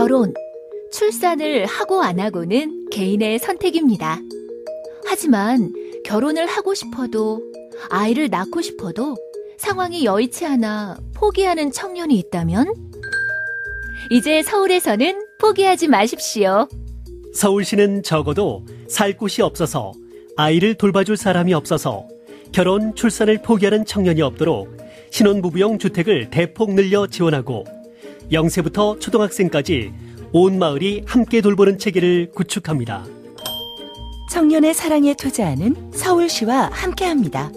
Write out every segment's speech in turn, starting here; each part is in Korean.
결혼, 출산을 하고 안 하고는 개인의 선택입니다. 하지만 결혼을 하고 싶어도 아이를 낳고 싶어도 상황이 여의치 않아 포기하는 청년이 있다면 이제 서울에서는 포기하지 마십시오. 서울시는 적어도 살 곳이 없어서 아이를 돌봐줄 사람이 없어서 결혼, 출산을 포기하는 청년이 없도록 신혼부부용 주택을 대폭 늘려 지원하고 0세부터 초등학생까지 온 마을이 함께 돌보는 체계를 구축합니다. 청년의 사랑에 투자하는 서울시와 함께합니다.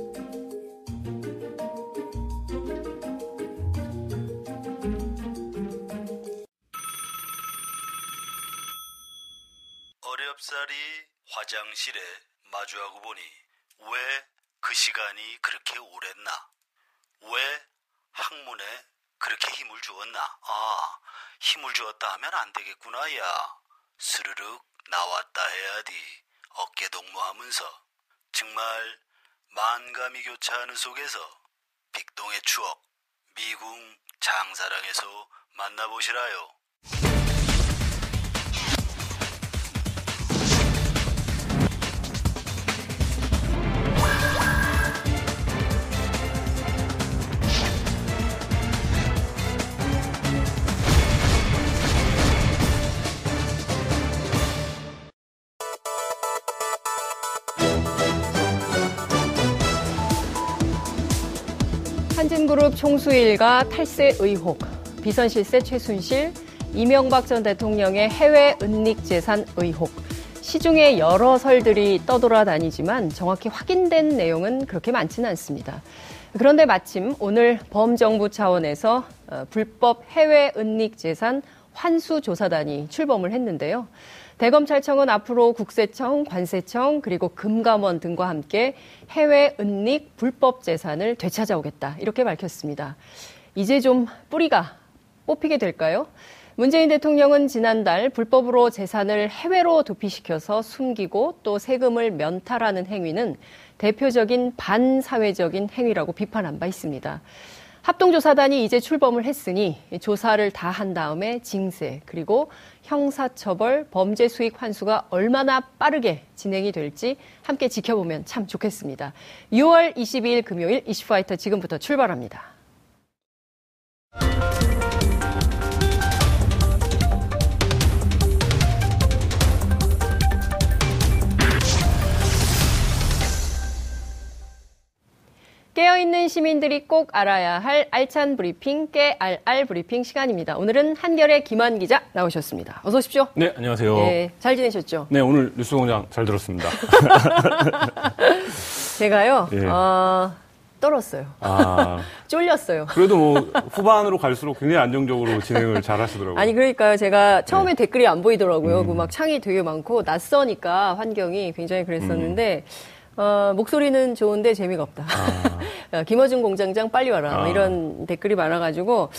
어렵사리 화장실에 마주하고 보니 왜 그 시간이 그렇게 오랬나? 왜 학문에 그렇게 힘을 주었나? 아, 힘을 주었다 하면 안 되겠구나, 야. 스르륵 나왔다 해야지. 어깨 동무하면서. 정말 만감이 교차하는 속에서 빅동의 추억, 미궁 장사랑에서 만나보시라요. 그룹 총수일가 탈세 의혹, 비선실세 최순실, 이명박 전 대통령의 해외 은닉 재산 의혹. 시중에 여러 설들이 떠돌아다니지만 정확히 확인된 내용은 그렇게 많지는 않습니다. 그런데 마침 오늘 범정부 차원에서 어, 불법 해외 은닉 재산 환수 조사단이 출범을 했는데요. 대검찰청은 앞으로 국세청, 관세청, 그리고 금감원 등과 함께 해외 은닉 불법 재산을 되찾아오겠다. 이렇게 밝혔습니다. 이제 좀 뿌리가 뽑히게 될까요? 문재인 대통령은 지난달 불법으로 재산을 해외로 도피시켜서 숨기고 또 세금을 면탈하는 행위는 대표적인 반사회적인 행위라고 비판한 바 있습니다. 합동조사단이 이제 출범을 했으니 조사를 다 한 다음에 징세 그리고 형사처벌, 범죄 수익 환수가 얼마나 빠르게 진행이 될지 함께 지켜보면 참 좋겠습니다. 6월 22일 금요일 이슈파이터 지금부터 출발합니다. 있는 시민들이 꼭 알아야 할 알찬 브리핑, 깨알알 브리핑 시간입니다. 오늘은 한결의 김한 기자 나오셨습니다. 어서 오십시오. 네, 안녕하세요. 네, 잘 지내셨죠? 네, 오늘 뉴스공장 잘 들었습니다. 제가요, 예. 어, 떨었어요. 아, 쫄렸어요. 그래도 뭐 후반으로 갈수록 굉장히 안정적으로 진행을 잘 하시더라고요. 아니, 그러니까요. 제가 처음에 네. 댓글이 안 보이더라고요. 음. 그막 창이 되게 많고, 낯서니까 환경이 굉장히 그랬었는데, 어, 목소리는 좋은데 재미가 없다. 아. 어, 김어준 공장장 빨리 와라. 뭐 아. 이런 댓글이 많아가지고,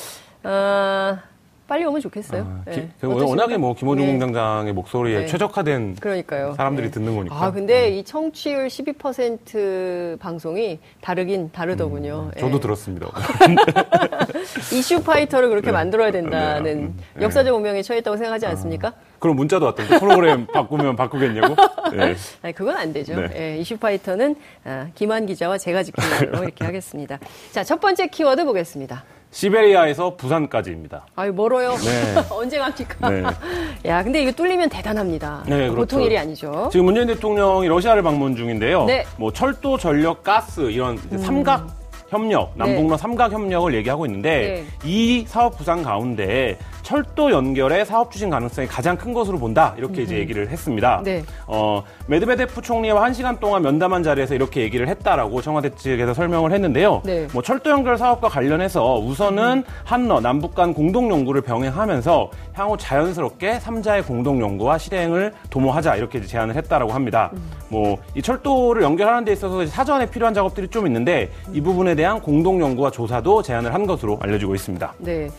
어, 빨리 오면 좋겠어요. 아, 네. 기- 그? 워낙에 뭐 김호중 네. 공장장의 목소리에 네. 최적화된 그러니까요. 사람들이 네. 듣는 거니까. 아, 근데 이 청취율 12% 방송이 다르긴 다르더군요. 음, 저도 예. 들었습니다. 이슈 파이터를 그렇게 네. 만들어야 네, 된다는 음, 네. 역사적 운명에 처했다고 생각하지 않습니까? 그럼 문자도 왔던데 프로그램 바꾸면 바꾸겠냐고? 네. 아니, 그건 안 되죠. 네. 예, 이슈 파이터는 아, 김한 기자와 제가 지키는 걸로 이렇게 하겠습니다. 자, 첫 번째 키워드 보겠습니다. 시베리아에서 부산까지입니다. 아유, 멀어요. 네. 언제 갑니까? 네. 야, 근데 이거 뚫리면 대단합니다. 네, 보통 그렇죠. 일이 아니죠. 지금 문재인 대통령이 러시아를 방문 중인데요. 네. 뭐 철도, 전력, 가스 이런 이제 삼각 협력, 남북러 삼각 협력을 얘기하고 있는데 네. 이 사업 부문 가운데 철도 연결의 사업 추진 가능성이 가장 큰 것으로 본다. 이렇게 이제 얘기를 했습니다. 네. 어, 메드베데프 총리와 한 시간 동안 면담한 자리에서 이렇게 얘기를 했다라고 청와대 측에서 설명을 했는데요. 네. 뭐 철도 연결 사업과 관련해서 우선은 한러 남북 간 공동 연구를 병행하면서 향후 자연스럽게 삼자의 공동 연구와 실행을 도모하자 이렇게 제안을 했다라고 합니다. 뭐이 철도를 연결하는 데 있어서 사전에 필요한 작업들이 좀 있는데 이 부분에 대한 공동 연구와 조사도 제안을 한 것으로 알려지고 있습니다. 네.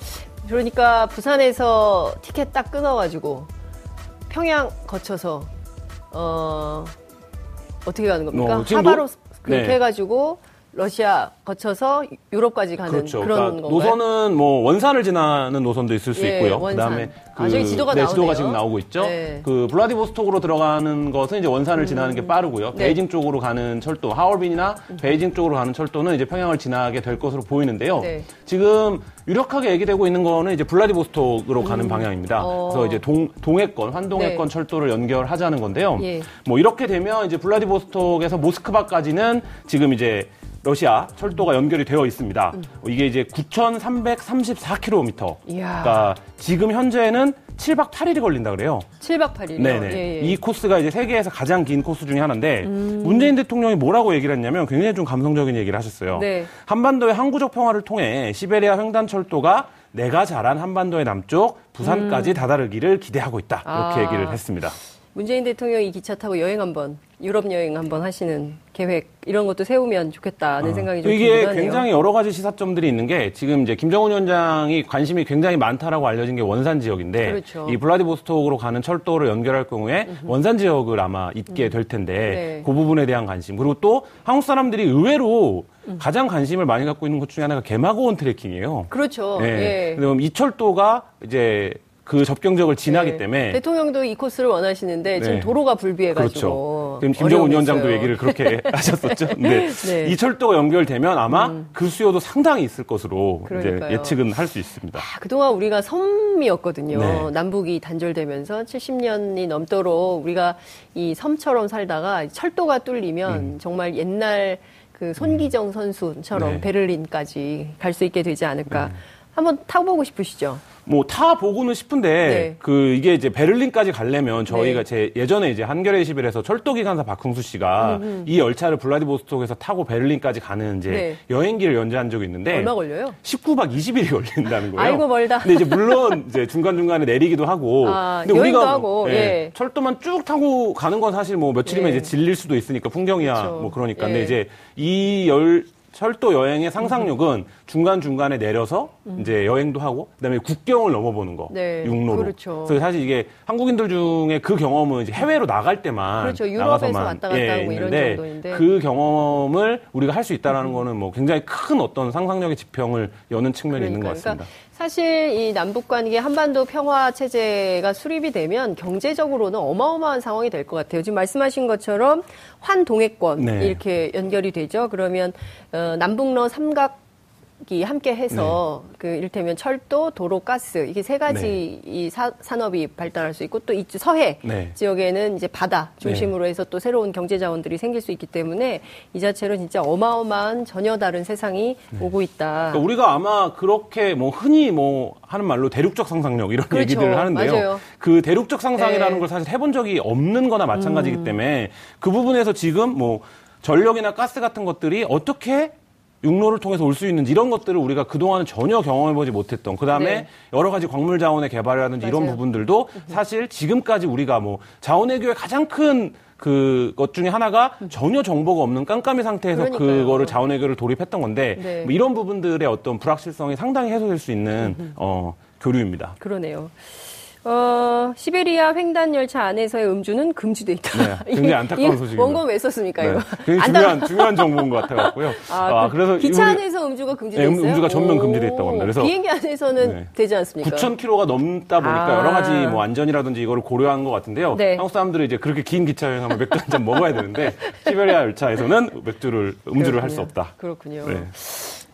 그러니까 부산에서 티켓 딱 끊어가지고 평양 거쳐서 어 어떻게 가는 겁니까? 어, 하바로 노- 그렇게 네. 해가지고 러시아 거쳐서 유럽까지 가는 그렇죠. 그런 그러니까? 노선은 뭐 원산을 지나는 노선도 있을 수 예, 있고요. 원산. 그다음에 아, 저기 지도가 네, 나오네요. 지도가 지금 나오고 있죠. 네. 그 블라디보스톡으로 들어가는 것은 이제 원산을 지나는 게 빠르고요. 네. 베이징 쪽으로 가는 철도, 하얼빈이나 베이징 쪽으로 가는 철도는 이제 평양을 지나게 될 것으로 보이는데요. 네. 지금 유력하게 얘기되고 있는 거는 이제 블라디보스톡으로 가는 방향입니다. 음. 어. 그래서 이제 동, 동해권, 환동해권 네. 철도를 연결하자는 건데요. 예. 뭐 이렇게 되면 이제 블라디보스톡에서 모스크바까지는 지금 이제 러시아 철도가 연결이 되어 있습니다. 음. 이게 이제 9,334km. 이야. 그러니까 지금 현재는 7박 8일이 걸린다 그래요. 7박 8일이요. 네네. 예, 예. 이 코스가 이제 세계에서 가장 긴 코스 중에 하나인데 음. 문재인 대통령이 뭐라고 얘기를 했냐면 굉장히 좀 감성적인 얘기를 하셨어요. 네. 한반도의 항구적 평화를 통해 시베리아 횡단 철도가 내가 잘한 한반도의 남쪽 부산까지 다다르기를 기대하고 있다. 이렇게 아. 얘기를 했습니다. 문재인 대통령이 기차 타고 여행 한번 유럽 여행 한번 하시는 계획 이런 것도 세우면 좋겠다는 생각이 좀 아. 이게 들긴 하네요. 굉장히 여러 가지 시사점들이 있는 게 지금 이제 김정은 위원장이 관심이 굉장히 많다라고 알려진 게 원산 지역인데 그렇죠. 이 블라디보스톡으로 가는 철도를 연결할 경우에 원산 지역을 아마 있게 될 텐데 네. 그 부분에 대한 관심 그리고 또 한국 사람들이 의외로 음. 가장 관심을 많이 갖고 있는 것 중에 하나가 개마고원 트레킹이에요. 그렇죠. 네. 예. 그럼 이 철도가 이제 그 접경적을 지나기 네. 때문에 대통령도 이 코스를 원하시는데 지금 네. 도로가 불비해가지고 그렇죠. 그럼 김정은 위원장도 있어요. 얘기를 그렇게 하셨었죠. 근데 네. 음. 이 철도가 연결되면 아마 그 수요도 상당히 있을 것으로 이제 그러니까요. 예측은 할 수 있습니다. 아, 그동안 우리가 섬이었거든요. 네. 남북이 단절되면서 70년이 넘도록 우리가 이 섬처럼 살다가 철도가 뚫리면 정말 옛날 그 손기정 선수처럼 음. 네. 베를린까지 갈 수 있게 되지 않을까. 한번 타보고 싶으시죠? 뭐 타 보고는 싶은데 네. 그 이게 이제 베를린까지 가려면 저희가 네. 제 예전에 이제 한겨레 21에서 철도 기관사 박흥수 씨가 이 열차를 블라디보스톡에서 타고 베를린까지 가는 이제 네. 여행기를 연재한 적이 있는데 얼마 걸려요? 19박 20일이 걸린다는 거예요. 아이고, 멀다. 근데 이제 물론 이제 중간 중간에 내리기도 하고. 아, 근데 우리가 하고, 예. 철도만 쭉 타고 가는 건 사실 뭐 며칠이면 예. 이제 질릴 수도 있으니까 풍경이야 그렇죠. 뭐 그러니까. 예. 근데 이제 이 열 철도 여행의 상상력은 중간 중간에 내려서 이제 여행도 하고 그다음에 국경을 넘어보는 거 음. 네, 육로로. 그렇죠. 그래서 사실 이게 한국인들 중에 그 경험은 이제 해외로 나갈 때만 그렇죠. 유럽에서 나가서만, 왔다 갔다 예, 하고 이런 있는데 정도인데. 그 경험을 우리가 할 수 있다라는 거는 뭐 굉장히 큰 어떤 상상력의 지평을 여는 측면이 있는 것 그러니까, 같습니다. 사실 이 남북 관계 한반도 평화 체제가 수립이 되면 경제적으로는 어마어마한 상황이 될 것 같아요. 지금 말씀하신 것처럼 환 동해권 네. 이렇게 연결이 되죠. 그러면 어, 남북러 삼각 이 함께 해서 그 이를테면 철도, 도로, 가스 이게 세 가지 이 사- 산업이 발달할 수 있고 또 이쪽 서해 네. 지역에는 이제 바다 중심으로 해서 또 새로운 경제 자원들이 생길 수 있기 때문에 이 자체로 진짜 어마어마한 전혀 다른 세상이 오고 있다. 그러니까 우리가 아마 그렇게 뭐 흔히 뭐 하는 말로 대륙적 상상력 이런 그렇죠. 얘기들을 하는데요. 맞아요. 그 대륙적 상상이라는 네. 음. 걸 사실 해본 적이 없는 거나 마찬가지이기 때문에 그 부분에서 지금 뭐 전력이나 가스 같은 것들이 어떻게 육로를 통해서 올 수 있는지 이런 것들을 우리가 그동안은 전혀 경험해보지 못했던 그 다음에 네. 여러 가지 광물 자원의 개발이라든지 이런 맞아요. 부분들도 사실 지금까지 우리가 뭐 자원외교의 가장 큰 그것 중에 하나가 전혀 정보가 없는 깜깜이 상태에서 그 그러니까요. 거를 자원외교를 돌입했던 건데 네. 뭐 이런 부분들의 어떤 불확실성이 상당히 해소될 수 있는 어, 교류입니다. 그러네요. 어, 시베리아 횡단 열차 안에서의 음주는 금지돼 있다. 네, 굉장히 안타까운 소식입니다. 원고는 왜 썼습니까, 네, 이거? 굉장히 중요한 중요한 정보인 것 같아갖고요. 아, 아, 그 그래서 기차 안에서 음주가 금지돼 네, 있어요? 음주가 전면 오, 금지돼 있다고 합니다. 그래서 비행기 안에서는 네. 되지 않습니까? 9,000km가 넘다 보니까 아. 여러 가지 뭐 안전이라든지 이거를 고려한 것 같은데요. 네. 한국 사람들이 이제 그렇게 긴 기차 여행하면 맥주 한 잔 먹어야 되는데 시베리아 열차에서는 맥주를 음주를 할 수 없다. 그렇군요.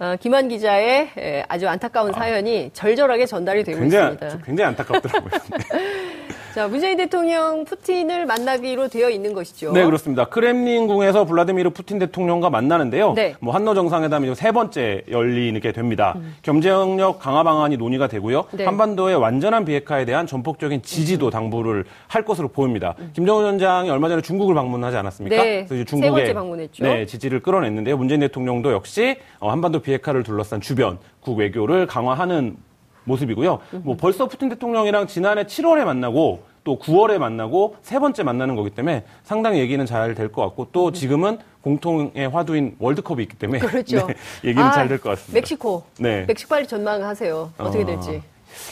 네. 어, 김한 기자의 에, 아주 안타까운 사연이 절절하게 전달이 되고 굉장히 있습니다. 굉장히 안타깝더라고요. 자, 문재인 대통령 푸틴을 만나기로 되어 있는 것이죠. 네, 그렇습니다. 크렘린궁에서 블라디미르 푸틴 대통령과 만나는데요. 네. 뭐 한노 정상회담이 세 번째 열리게 됩니다. 경제력 강화 방안이 논의가 되고요. 음. 네. 한반도의 완전한 비핵화에 대한 전폭적인 지지도 당부를 할 것으로 보입니다. 김정은 위원장이 얼마 전에 중국을 방문하지 않았습니까? 음. 네, 그래서 이제 세 번째 방문했죠. 네, 지지를 끌어냈는데요. 문재인 대통령도 역시 어, 한반도 비 핵화를 둘러싼 주변 국 외교를 강화하는 모습이고요. 뭐 벌써 푸틴 대통령이랑 지난해 7월에 만나고 또 9월에 만나고 세 번째 만나는 거기 때문에 상당히 얘기는 잘 될 것 같고 또 지금은 공통의 화두인 월드컵이 있기 때문에 그렇죠. 네, 얘기는 아, 잘될 것 같습니다. 멕시코. 네. 멕시코 빨리 전망하세요. 어떻게 어, 될지.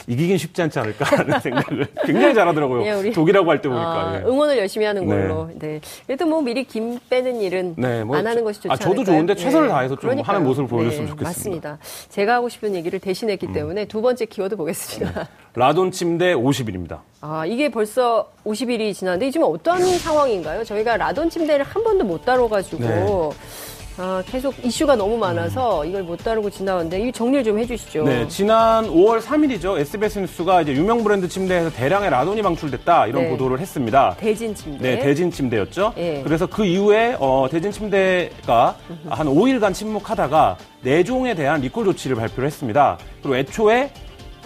이기긴 쉽지 않지 않을까라는 생각을 굉장히 잘하더라고요. 예, 독이라고 할 때 보니까. 아, 예. 응원을 열심히 하는 네. 걸로. 네. 그래도 뭐 미리 김 빼는 일은 네, 뭐안 하는 것이 좋지 아, 저도 않을까요? 좋은데 최선을 다해서 좀 그러니까요. 하는 모습을 보여줬으면 네, 좋겠습니다. 음. 맞습니다. 제가 하고 싶은 얘기를 대신했기 때문에 두 번째 키워드 보겠습니다. 라돈 침대 50일입니다. 아, 이게 벌써 50일이 지났는데 지금 어떤 상황인가요? 저희가 라돈 침대를 한 번도 못 다뤄가지고 네. 아, 계속 이슈가 너무 많아서 이걸 못 다루고 지나왔는데 이 정리를 좀 해주시죠. 네, 지난 5월 3일이죠. SBS 뉴스가 이제 유명 브랜드 침대에서 대량의 라돈이 방출됐다 이런 네. 보도를 했습니다. 대진 침대. 네, 대진 침대였죠. 예. 그래서 그 이후에 어, 대진 침대가 한 5일간 침묵하다가 내종에 대한 리콜 조치를 발표를 했습니다. 그리고 애초에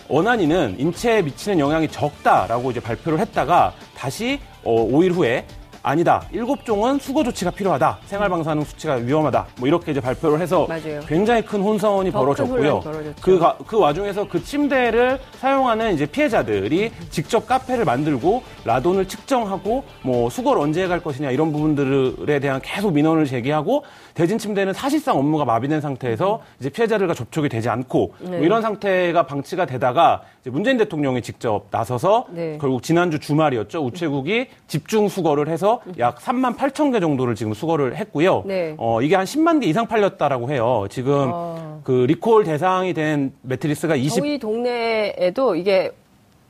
원안위는 인체에 미치는 영향이 적다라고 이제 발표를 했다가 다시 어, 5일 후에 아니다. 일곱 종은 수거 조치가 필요하다. 생활 방사능 수치가 위험하다. 뭐 이렇게 이제 발표를 해서 맞아요. 굉장히 큰 혼선이 벌어졌고요. 벌어졌죠. 그, 가- 그 와중에서 그 침대를 사용하는 이제 피해자들이 직접 카페를 만들고 라돈을 측정하고 뭐 수거를 언제 갈 것이냐 이런 부분들에 대한 계속 민원을 제기하고 대진 침대는 사실상 업무가 마비된 상태에서 이제 피해자들과 접촉이 되지 않고 뭐 네. 이런 상태가 방치가 되다가 문재인 대통령이 직접 나서서 네. 결국 지난주 주말이었죠. 우체국이 집중 수거를 해서 약 3만 8천 개 정도를 지금 수거를 했고요. 네. 어, 이게 한 10만 개 이상 팔렸다라고 해요. 지금 아. 그 리콜 대상이 된 매트리스가 20 저희 동네에도 이게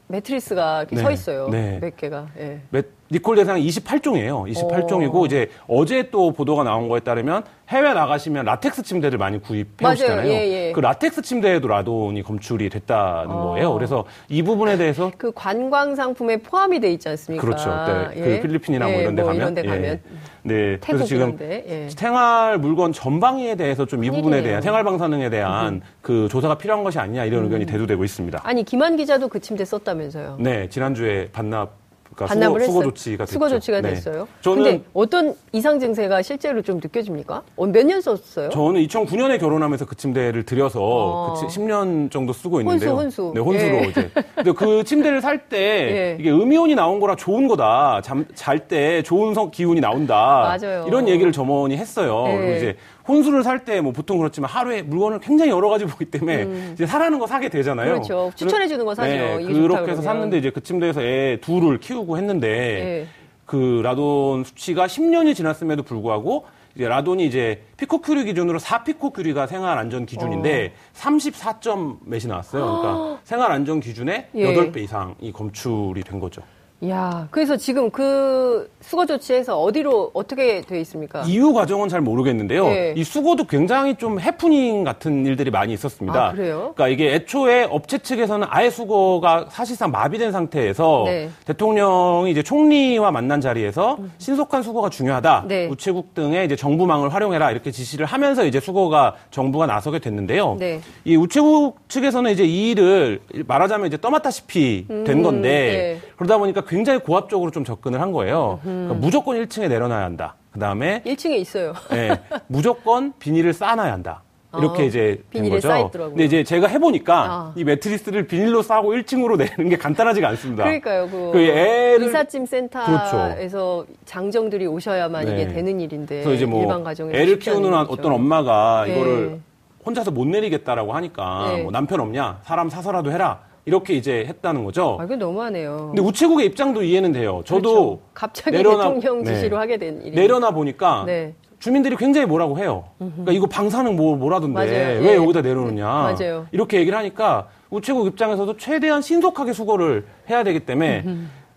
매트리스가 이렇게 네. 서 있어요. 네. 몇 개가. 예. 매- 리콜 대상이 28종이에요. 28종이고 어. 이제 어제 또 보도가 나온 거에 따르면 해외 나가시면 라텍스 침대를 많이 구입해 오시잖아요. 예, 예. 그 라텍스 침대에도 라돈이 검출이 됐다는 어. 거예요. 그래서 이 부분에 대해서 그 관광 상품에 포함이 돼 있지 않습니까? 그렇죠. 네. 예. 그 필리핀이나 뭐 예, 이런 데 가면 이런 데 예. 가면. 네. 태국 그래서 지금 예. 생활 물건 전방위에 대해서 좀 이 부분에. 대한 생활 방사능에 대한 그 조사가 필요한 것이 아니냐 이런 의견이 대두되고 있습니다. 아니 김한 기자도 그 침대 썼다면서요? 네, 지난주에 반납 그러니까 반납을 수거, 수거? 조치가 됐죠. 수거 조치가 네. 됐어요. 저는 근데 어떤 이상 증세가 실제로 좀 느껴집니까? 어, 몇년 썼어요? 저는 2009년에 결혼하면서 그 침대를 들여서 어. 그 치- 10년 정도 쓰고 있는데요. 혼수, 혼수. 네, 혼수로 예. 이제. 근데 그 침대를 살때 예. 이게 음이온이 나온 거라 좋은 거다. 잘 때 좋은 성 기운이 나온다. 맞아요. 이런 얘기를 점원이 했어요. 예. 그리고 이제 혼수를 살 때 뭐 보통 그렇지만 하루에 물건을 굉장히 여러 가지 보기 때문에 이제 사라는 거 사게 되잖아요. 음. 그렇죠. 추천해 주는 거 사죠. 네, 그렇게 해서. 샀는데 이제 그 침대에서 애 둘을 키우고 했는데 예. 그 라돈 수치가 10년이 지났음에도 불구하고 이제 라돈이 이제 피코큐리 기준으로 4피코큐리가 생활 안전 기준인데 34점 몇이 나왔어요. 그러니까 생활 안전 기준의 예. 8배 이상이 검출이 된 거죠. 야, 그래서 지금 그 수거 조치에서 어디로 어떻게 돼 있습니까? 이유 과정은 잘 모르겠는데요. 예. 이 수고도 굉장히 좀 해프닝 같은 일들이 많이 있었습니다. 아, 그래요? 그러니까 이게 애초에 업체 측에서는 아예 수거가 사실상 마비된 상태에서 네. 대통령이 이제 총리와 만난 자리에서 신속한 수거가 중요하다. 네. 우체국 등의 이제 정부망을 활용해라 이렇게 지시를 하면서 이제 수거가 정부가 나서게 됐는데요. 네. 이 우체국 측에서는 이제 이 일을 말하자면 이제 떠맡다시피 된 건데 네. 그러다 보니까 굉장히 고압적으로 좀 접근을 한 거예요. 그러니까 무조건 1층에 내려놔야 한다. 그 다음에 1층에 있어요. 네, 무조건 비닐을 쌓아놔야 한다. 이렇게 어, 이제 된 거죠. 근데 이제 제가 해보니까 아. 이 매트리스를 비닐로 싸고 1층으로 내는 게 간단하지가 않습니다. 그러니까요. 그, 그 애를 이삿짐 센터에서 장정들이 오셔야만 네. 이게 되는 일인데 그래서 이제 뭐 일반 가정에서 애를 키우는. 어떤 엄마가 네. 이거를 혼자서 못 내리겠다라고 하니까 네. 뭐 남편 없냐 사람 사서라도 해라 이렇게 이제 했다는 거죠. 아, 이거 너무하네요. 근데 우체국의 입장도 이해는 돼요. 저도 그렇죠. 갑자기 내려놔- 대통령 네. 지시로 하게 된 일이 내려놔 보니까 네. 주민들이 굉장히 뭐라고 해요. 그러니까 이거 방사능 뭐 뭐라던데 맞아요. 왜 예. 여기다 내려놓냐. 맞아요. 이렇게 얘기를 하니까 우체국 입장에서도 최대한 신속하게 수거를 해야 되기 때문에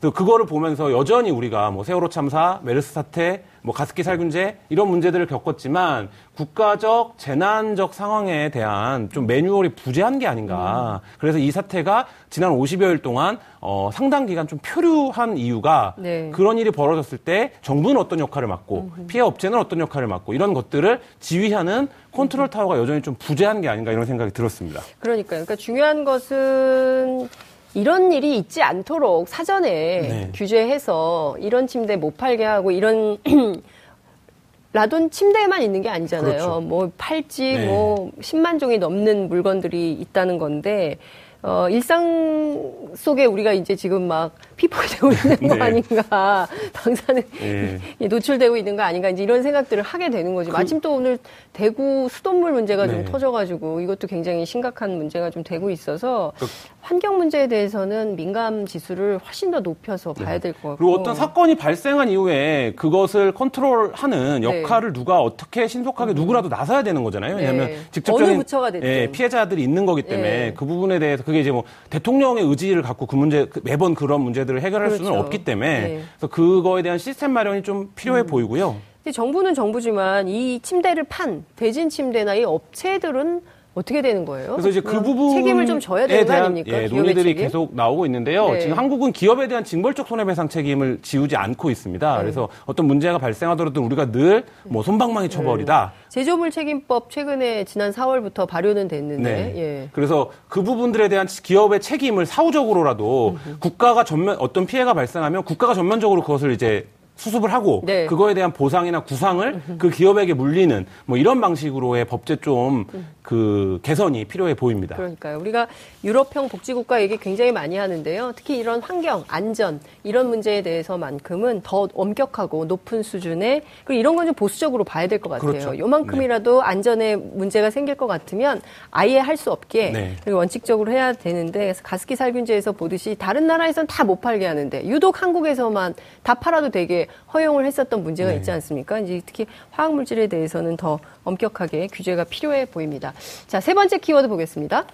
또 그거를 보면서 여전히 우리가 뭐 세월호 참사, 메르스 사태, 뭐 가습기 살균제 이런 문제들을 겪었지만 국가적 재난적 상황에 대한 좀 매뉴얼이 부재한 게 아닌가. 그래서 이 사태가 지난 50여일 동안 어, 상당 기간 좀 표류한 이유가 네. 그런 일이 벌어졌을 때 정부는 어떤 역할을 맡고 피해 업체는 어떤 역할을 맡고 이런 것들을 지휘하는 컨트롤 타워가 여전히 좀 부재한 게 아닌가 이런 생각이 들었습니다. 그러니까요. 그러니까 중요한 것은 이런 일이 있지 않도록 사전에 네. 규제해서 이런 침대 못 팔게 하고 이런 라돈 침대에만 있는 게 아니잖아요. 그렇죠. 뭐 팔찌, 네. 뭐 10만 종이 넘는 물건들이 있다는 건데 어, 일상 속에 우리가 이제 지금 막 피폭이 되고 있는 거 네. 아닌가. 방사능 예. 이 노출되고 있는 거 아닌가 이제 이런 생각들을 하게 되는 거죠. 마침 또 오늘 대구 수돗물 문제가 좀 네. 터져가지고 이것도 굉장히 심각한 문제가 좀 되고 있어서 그- 환경 문제에 대해서는 민감 지수를 훨씬 더 높여서 봐야 될 것 같고. 네. 그리고 어떤 사건이 발생한 이후에 그것을 컨트롤하는 네. 역할을 누가 어떻게 신속하게 누구라도 나서야 되는 거잖아요. 왜냐하면 네. 직접적인 어느 부처가 됐든. 예, 피해자들이 있는 거기 때문에 네. 그 부분에 대해서 그게 이제 뭐 대통령의 의지를 갖고 그 문제 그 매번 그런 문제들을 해결할 수는 그렇죠. 없기 때문에 네. 그래서 그거에 대한 시스템 마련이 좀 필요해 음. 보이고요. 정부는 정부지만 이 침대를 판 대진 침대나 이 업체들은 어떻게 되는 거예요? 그래서 이제 그 음, 부분 책임을 좀 져야 되는 거 대한 아닙니까? 예, 논의들이 책임? 계속 나오고 있는데요. 네. 지금 한국은 기업에 대한 징벌적 손해배상 책임을 지우지 않고 있습니다. 네. 그래서 어떤 문제가 발생하더라도 우리가 늘 뭐 손방망이 처벌이다. 제조물 책임법 최근에 지난 4월부터 발효는 됐는데 네. 예. 그래서 그 부분들에 대한 기업의 책임을 사후적으로라도 국가가 전면 어떤 피해가 발생하면 국가가 전면적으로 그것을 이제 수습을 하고 네. 그거에 대한 보상이나 구상을 그 기업에게 물리는 뭐 이런 방식으로의 법제 좀 그 개선이 필요해 보입니다. 그러니까요. 우리가 유럽형 복지국가 얘기 굉장히 많이 하는데요. 특히 이런 환경, 안전 이런 문제에 대해서만큼은 더 엄격하고 높은 수준의 그리고 이런 건 좀 보수적으로 봐야 될 것 같아요. 그렇죠. 요만큼이라도 안전에 문제가 생길 것 같으면 아예 할 수 없게 네. 그리고 원칙적으로 해야 되는데 그래서 가습기 살균제에서 보듯이 다른 나라에서는 다못 팔게 하는데 유독 한국에서만 다 팔아도 되게 허용을 했었던 문제가 네. 있지 않습니까? 이제 특히 화학 물질에 대해서는 더 엄격하게 규제가 필요해 보입니다. 자, 세 번째 키워드 보겠습니다.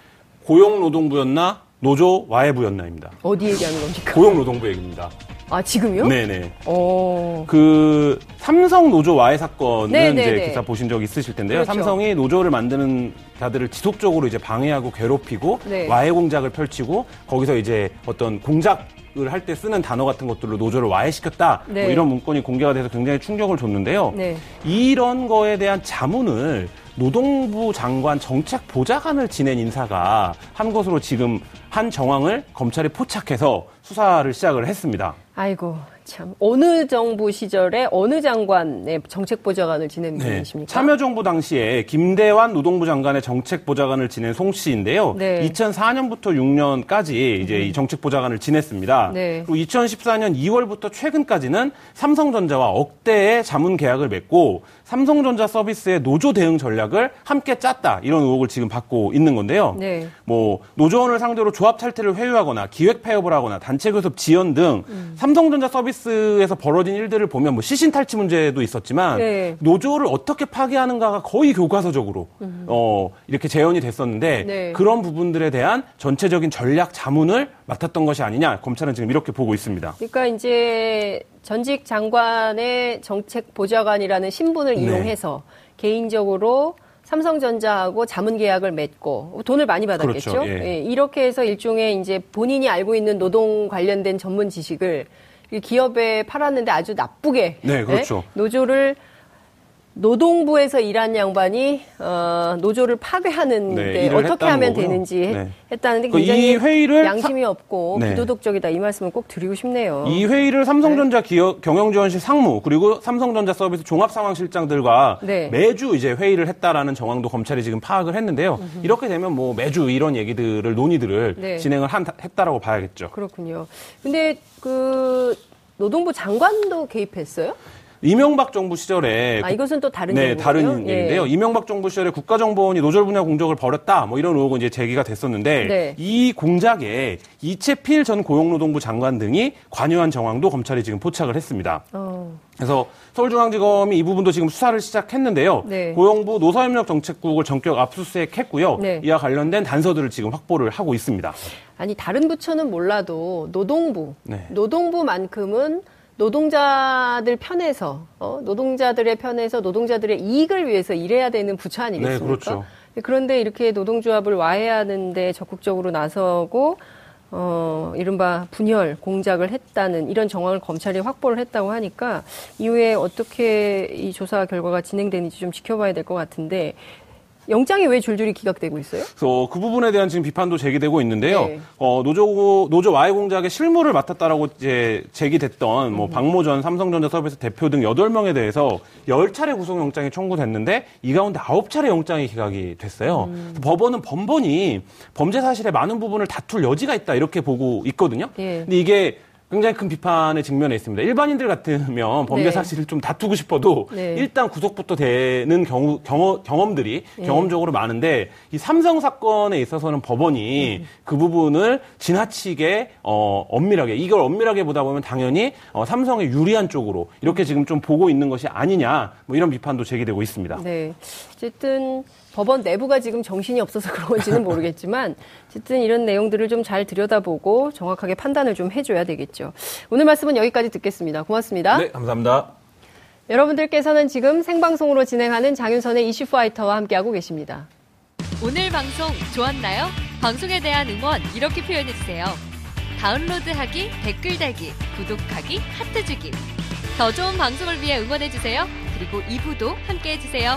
고용노동부였나 노조 와해부였나입니다. 어디 얘기하는 겁니까? 고용노동부 얘기입니다. 아, 지금요? 네네. 어. 그 삼성 노조 와해 사건은 네, 네, 이제 네. 기사 보신 적 있으실 텐데요. 그렇죠. 삼성이 노조를 만드는 자들을 지속적으로 이제 방해하고 괴롭히고 네. 와해 공작을 펼치고 거기서 이제 어떤 공작 을 할 때 쓰는 단어 같은 것들로 노조를 와해시켰다. 네. 뭐 이런 문건이 공개가 돼서 굉장히 충격을 줬는데요. 네. 이런 거에 대한 자문을 노동부 장관 정책 보좌관을 지낸 인사가 한 것으로 지금 한 정황을 검찰이 포착해서 수사를 시작을 했습니다. 아이고, 참. 어느 정부 시절에 어느 장관의 정책보좌관을 지낸 네. 분이십니까? 참여정부 당시에 김대환 노동부 장관의 정책보좌관을 지낸 송 씨인데요. 네. 2004년부터 6년까지 이제 이 정책보좌관을 지냈습니다. 네. 그리고 2014년 2월부터 최근까지는 삼성전자와 억대의 자문 계약을 맺고 삼성전자 서비스의 노조 대응 전략을 함께 짰다 이런 의혹을 지금 받고 있는 건데요. 네. 뭐 노조원을 상대로 조합 탈퇴를 회유하거나 기획 폐업을 하거나 단체 교섭 지연 등 음. 삼성전자 서비스에서 벌어진 일들을 보면 뭐 시신 탈취 문제도 있었지만 네. 노조를 어떻게 파괴하는가가 거의 교과서적으로 어 이렇게 재현이 됐었는데 음. 네. 그런 부분들에 대한 전체적인 전략 자문을 맡았던 것이 아니냐 검찰은 지금 이렇게 보고 있습니다. 그러니까 이제 전직 장관의 정책 보좌관이라는 신분을 네. 이용해서 개인적으로 삼성전자하고 자문 계약을 맺고 돈을 많이 받았겠죠. 그렇죠, 예. 이렇게 해서 일종의 이제 본인이 알고 있는 노동 관련된 전문 지식을 이 기업에 팔았는데 아주 나쁘게 네, 그렇죠. 예? 노조를 노동부에서 일한 양반이 어, 노조를 파괴하는 네, 데 어떻게 하면 거고요. 되는지 해- 네. 했다는데 그 굉장히 이 회의를 양심이 없고 네. 비도덕적이다 이 말씀을 꼭 드리고 싶네요. 이 회의를 삼성전자 기업 경영지원실 상무 그리고 삼성전자 서비스 종합상황실장들과 네. 매주 이제 회의를 했다라는 정황도 검찰이 지금 파악을 했는데요. 이렇게 되면 뭐 매주 이런 얘기들을 논의들을 네. 진행을 한, 했다라고 봐야겠죠. 그렇군요. 근데 그 노동부 장관도 개입했어요? 이명박 정부 시절에 아 이것은 또 다른 네. 다른 예. 얘기인데요. 이명박 정부 시절에 국가정보원이 노절 분야 공적을 벌였다, 뭐 이런 의혹은 이제 제기가 됐었는데 네. 이 공작에 이채필 전 고용노동부 장관 등이 관여한 정황도 검찰이 지금 포착을 했습니다. 어, 그래서 서울중앙지검이 이 부분도 지금 수사를 시작했는데요. 네. 고용부 노사협력 정책국을 전격 압수수색했고요. 네. 이와 관련된 단서들을 지금 확보를 하고 있습니다. 아니 다른 부처는 몰라도 노동부, 네. 노동부만큼은 노동자들 편에서 어, 노동자들의 편에서 노동자들의 이익을 위해서 일해야 되는 부처 아니겠습니까? 네, 그렇죠. 그런데 이렇게 노동조합을 와해하는데 적극적으로 나서고 어, 이른바 분열, 공작을 했다는 이런 정황을 검찰이 확보를 했다고 하니까 이후에 어떻게 이 조사 결과가 진행되는지 좀 지켜봐야 될 것 같은데 영장이 왜 줄줄이 기각되고 있어요? 그래서 그 부분에 대한 지금 비판도 제기되고 있는데요. 네. 어, 노조 노조 와해 공작의 실무를 맡았다라고 이제 제기됐던 음. 뭐 박모 전 삼성전자 서비스 대표 등 8명에 대해서 10차례 구속영장이 청구됐는데 이 가운데 9차례 영장이 기각이 됐어요. 음. 법원은 번번이 범죄 사실의 많은 부분을 다툴 여지가 있다 이렇게 보고 있거든요. 예. 근데 이게 굉장히 큰 비판에 직면해 있습니다. 일반인들 같으면 범죄 네. 사실을 좀 다투고 싶어도 네. 일단 구속부터 되는 경우 경험, 경험들이 예. 경험적으로 많은데 이 삼성 사건에 있어서는 법원이 음. 그 부분을 지나치게 어, 엄밀하게 이걸 엄밀하게 보다 보면 당연히 어, 삼성에 유리한 쪽으로 이렇게 지금 좀 보고 있는 것이 아니냐 뭐 이런 비판도 제기되고 있습니다. 네. 어쨌든 법원 내부가 지금 정신이 없어서 그런 건지는 모르겠지만 어쨌든 이런 내용들을 좀 잘 들여다보고 정확하게 판단을 좀 해줘야 되겠죠. 오늘 말씀은 여기까지 듣겠습니다. 고맙습니다. 네, 감사합니다. 여러분들께서는 지금 생방송으로 진행하는 장윤선의 이슈파이터와 함께하고 계십니다. 오늘 방송 좋았나요? 방송에 대한 응원 이렇게 표현해주세요. 다운로드하기, 댓글 달기, 구독하기, 하트 주기. 더 좋은 방송을 위해 응원해주세요. 그리고 2부도 함께해주세요.